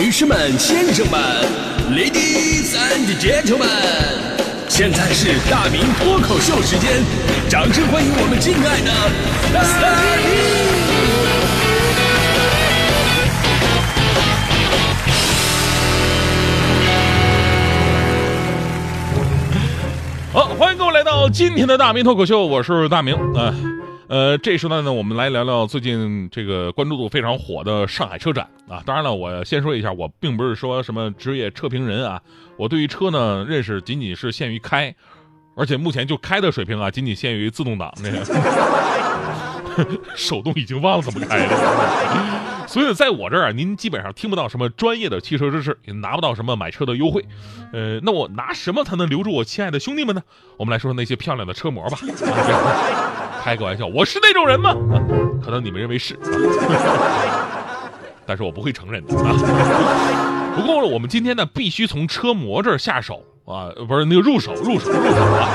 女士们、先生们，Ladies and Gentlemen，现在是大明脱口秀时间，掌声欢迎我们敬爱的大明！好，欢迎各位来到今天的大明脱口秀，我是大明啊。呃这时段呢，我们来聊聊最近这个关注度非常火的上海车展啊。当然了，我先说一下，我并不是说什么职业车评人啊，我对于车呢认识仅仅是限于开，而且目前就开的水平啊，仅仅限于自动挡那个，手动已经忘了怎么开了。所以在我这儿，您基本上听不到什么专业的汽车知识，也拿不到什么买车的优惠。呃，那我拿什么才能留住我亲爱的兄弟们呢？我们来说说那些漂亮的车模吧。开个玩笑，我是那种人吗？啊，可能你们认为是，啊、但是我不会承认的啊。不过我们今天呢，必须从车模这儿下手啊，不是那个入手，入手，入手啊。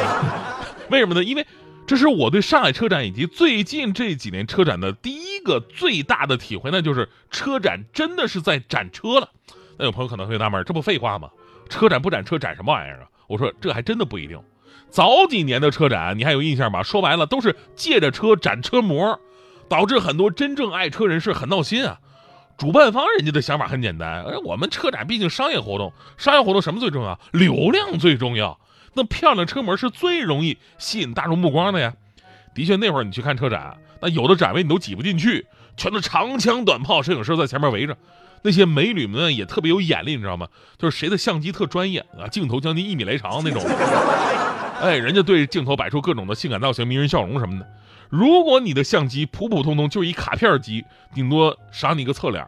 为什么呢？因为。这是我对上海车展以及最近这几年车展的第一个最大的体会，那就是车展真的是在展车了。那有朋友可能会纳闷，这不废话吗？车展不展车，展什么玩意儿啊？我说这还真的不一定。早几年的车展，你还有印象吗？说白了都是借着车展车模，导致很多真正爱车人士很闹心啊。主办方人家的想法很简单，哎，我们车展毕竟商业活动，商业活动什么最重要？流量最重要。那漂亮车模是最容易吸引大众目光的呀。的确，那会儿你去看车展，那有的展位你都挤不进去，全都长枪短炮，摄影师在前面围着。那些美女们也特别有眼力，你知道吗？就是谁的相机特专业啊，镜头将近一米来长那种。哎，人家对着镜头摆出各种的性感造型、迷人笑容什么的。如果你的相机普普通通，就是一卡片机，顶多赏你一个侧脸。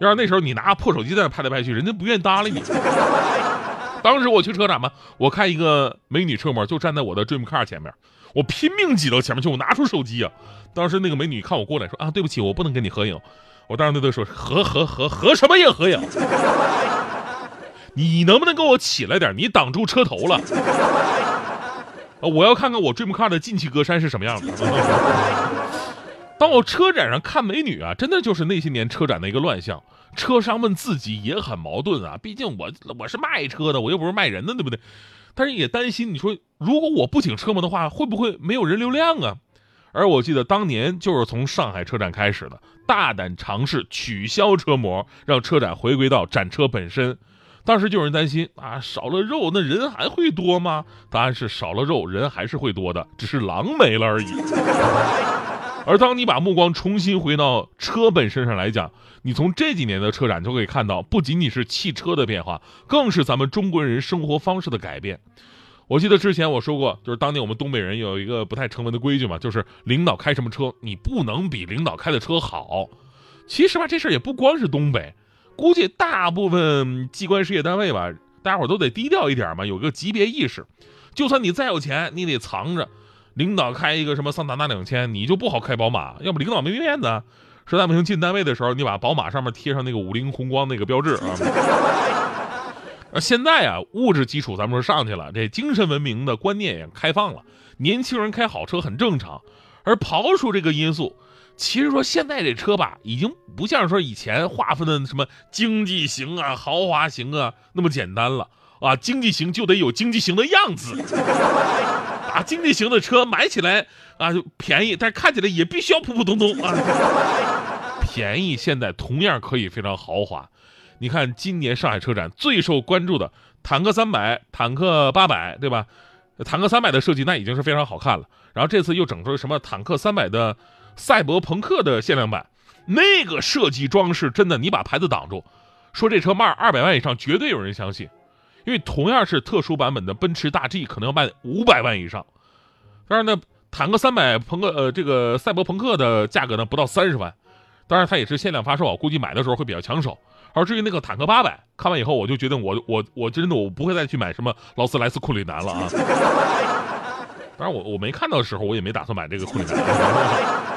要是那时候你拿破手机在那拍来拍去，人家不愿意搭理你。当时我去车展嘛，我看一个美女车模就站在我的 dream car 前面，我拼命挤到前面去，我拿出手机啊。当时那个美女看我过来说啊，对不起，我不能跟你合影。我当时对她说合合合合什么影合影？你能不能给我起来点？你挡住车头了。我要看看我 dream car 的进气格栅是什么样的。当我车展上看美女啊，真的就是那些年车展的一个乱象。车商们自己也很矛盾啊，毕竟我我是卖车的，我又不是卖人的，对不对？但是也担心，你说如果我不请车模的话，会不会没有人流量啊？而我记得当年就是从上海车展开始的，大胆尝试取消车模，让车展回归到展车本身。当时就有人担心啊，少了肉，那人还会多吗？答案是少了肉，人还是会多的，只是狼没了而已。而当你把目光重新回到车本身上来讲，你从这几年的车展就可以看到，不仅仅是汽车的变化，更是咱们中国人生活方式的改变。我记得之前我说过，就是当年我们东北人有一个不太成文的规矩嘛，就是领导开什么车，你不能比领导开的车好。其实吧，这事儿也不光是东北，估计大部分机关事业单位吧，大家伙都得低调一点嘛，有个级别意识。就算你再有钱，你得藏着。领导开一个什么桑塔纳两千，你就不好开宝马，要不领导没面子。实在不行进单位的时候，你把宝马上面贴上那个五菱宏光那个标志啊。而现在啊，物质基础咱们说上去了，这精神文明的观念也开放了，年轻人开好车很正常。而刨除这个因素，其实说现在这车吧，已经不像说以前划分的什么经济型啊、豪华型啊那么简单了啊。经济型就得有经济型的样子。啊，经济型的车买起来啊就便宜，但是看起来也必须要普普通通啊。便宜现在同样可以非常豪华。你看今年上海车展最受关注的坦克三百、坦克八百，对吧？坦克三百的设计那已经是非常好看了。然后这次又整出什么坦克三百的赛博朋克的限量版，那个设计装饰真的，你把牌子挡住，说这车卖二百万以上，绝对有人相信。因为同样是特殊版本的奔驰大 G，可能要卖五百万以上。当然呢，坦克三百朋克呃这个赛博朋克的价格呢不到三十万。当然它也是限量发售啊，估计买的时候会比较抢手。而至于那个坦克八百，看完以后我就决定我我我真的我不会再去买什么劳斯莱斯库里南了啊。当然我我没看到的时候，我也没打算买这个库里南。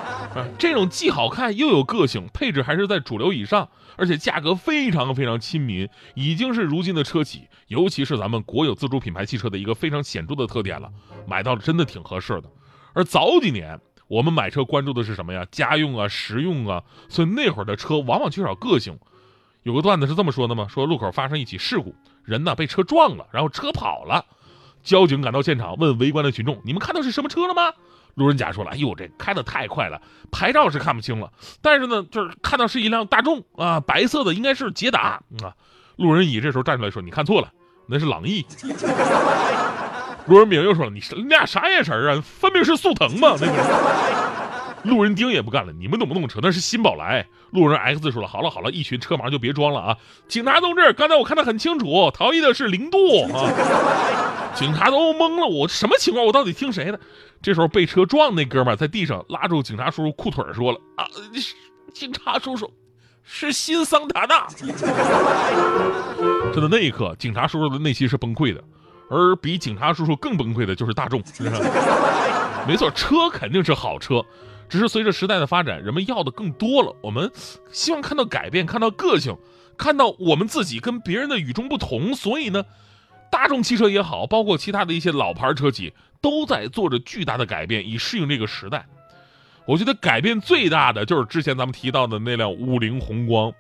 这种既好看又有个性，配置还是在主流以上，而且价格非常非常亲民，已经是如今的车企，尤其是咱们国有自主品牌汽车的一个非常显著的特点了。买到了真的挺合适的。而早几年我们买车关注的是什么呀？家用啊，实用啊，所以那会儿的车往往缺少个性。有个段子是这么说的吗？说路口发生一起事故，人呢被车撞了，然后车跑了。交警赶到现场，问围观的群众：“你们看到是什么车了吗？”路人甲说了：“哎呦，这开的太快了，牌照是看不清了，但是呢，就是看到是一辆大众啊，白色的，应该是捷达啊。”路人乙这时候站出来说：“你看错了，那是朗逸。”路人丙又说了：“你你俩啥眼神啊？分明是速腾嘛，那个。”路人丁也不干了，你们懂不懂车？那是新宝来。路人 X 说了：“好了好了，一群车盲就别装了啊！警察同志，刚才我看得很清楚，逃逸的是零度啊！”警察都懵了，我什么情况？我到底听谁的？这时候被车撞那哥们在地上拉住警察叔叔裤腿说了：“啊，警察叔叔，是新桑塔纳。”真的那一刻，警察叔叔的内心是崩溃的，而比警察叔叔更崩溃的就是大众。没错，车肯定是好车。只是随着时代的发展，人们要的更多了。我们希望看到改变，看到个性，看到我们自己跟别人的与众不同。所以呢，大众汽车也好，包括其他的一些老牌车企，都在做着巨大的改变，以适应这个时代。我觉得改变最大的就是之前咱们提到的那辆五菱宏光。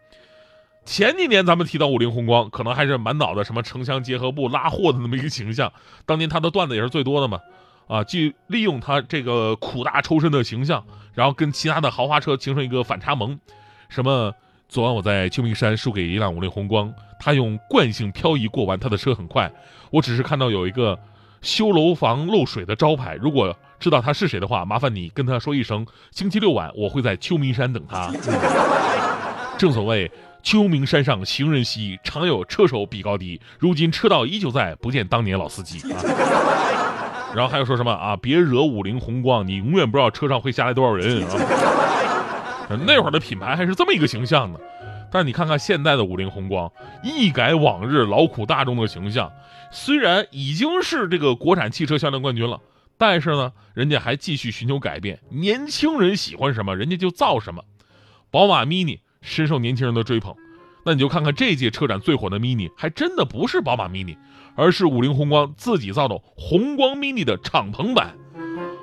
前几年咱们提到五菱宏光，可能还是满脑子什么城乡结合部拉货的那么一个形象。当年他的段子也是最多的嘛。啊，既利用他这个苦大仇深的形象，然后跟其他的豪华车形成一个反差萌。什么？昨晚我在秋名山输给一辆五菱宏光，他用惯性漂移过弯，他的车很快。我只是看到有一个修楼房漏水的招牌，如果知道他是谁的话，麻烦你跟他说一声，星期六晚我会在秋名山等他。正所谓秋名山上行人稀，常有车手比高低。如今车道依旧在，不见当年老司机啊。然后还有说什么啊？别惹五菱宏光，你永远不知道车上会下来多少人啊！那会儿的品牌还是这么一个形象呢。但你看看现在的五菱宏光，一改往日劳苦大众的形象，虽然已经是这个国产汽车销量冠军了，但是呢，人家还继续寻求改变。年轻人喜欢什么，人家就造什么。宝马 Mini 深受年轻人的追捧。那你就看看这届车展最火的 mini，还真的不是宝马 mini，而是五菱宏光自己造的宏光 mini 的敞篷版。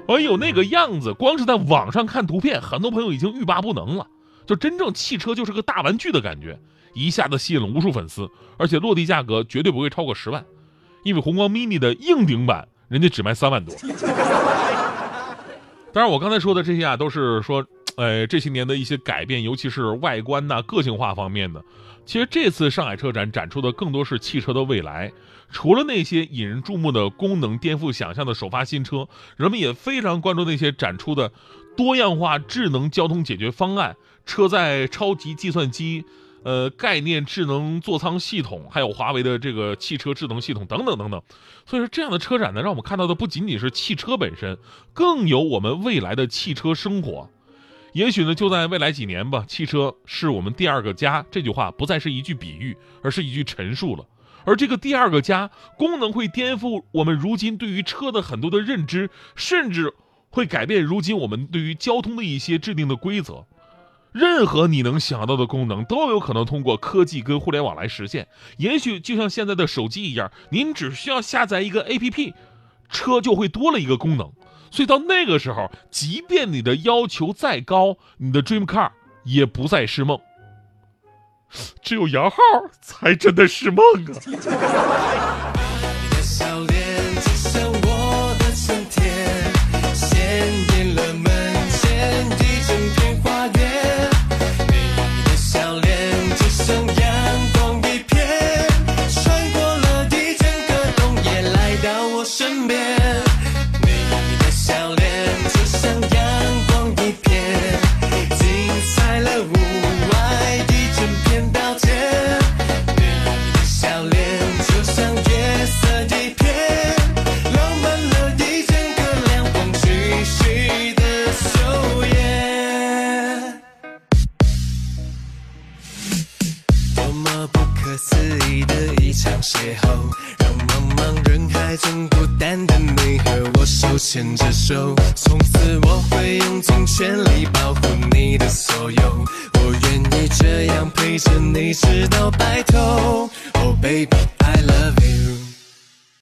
哎呦，那个样子，光是在网上看图片，很多朋友已经欲罢不能了。就真正汽车就是个大玩具的感觉，一下子吸引了无数粉丝，而且落地价格绝对不会超过十万，因为宏光 mini 的硬顶版人家只卖三万多。当然，我刚才说的这些啊，都是说。呃，这些年的一些改变，尤其是外观呐、个性化方面的，其实这次上海车展展出的更多是汽车的未来。除了那些引人注目的功能、颠覆想象的首发新车，人们也非常关注那些展出的多样化智能交通解决方案、车载超级计算机。呃，概念智能座舱系统，还有华为的这个汽车智能系统等等等等，所以说这样的车展呢，让我们看到的不仅仅是汽车本身，更有我们未来的汽车生活。也许呢，就在未来几年吧，汽车是我们第二个家。这句话不再是一句比喻，而是一句陈述了。而这个第二个家，功能会颠覆我们如今对于车的很多的认知，甚至会改变如今我们对于交通的一些制定的规则。任何你能想到的功能，都有可能通过科技跟互联网来实现。也许就像现在的手机一样，您只需要下载一个 APP，车就会多了一个功能。所以到那个时候，即便你的要求再高，你的 dream car 也不再是梦。只有摇号才真的是梦啊！肆意的一场邂逅，让茫茫人海中孤单的你和我手牵着手，从此我会用尽全力保护你的所有。我愿意这样陪着你直到白头。Oh baby, I love you.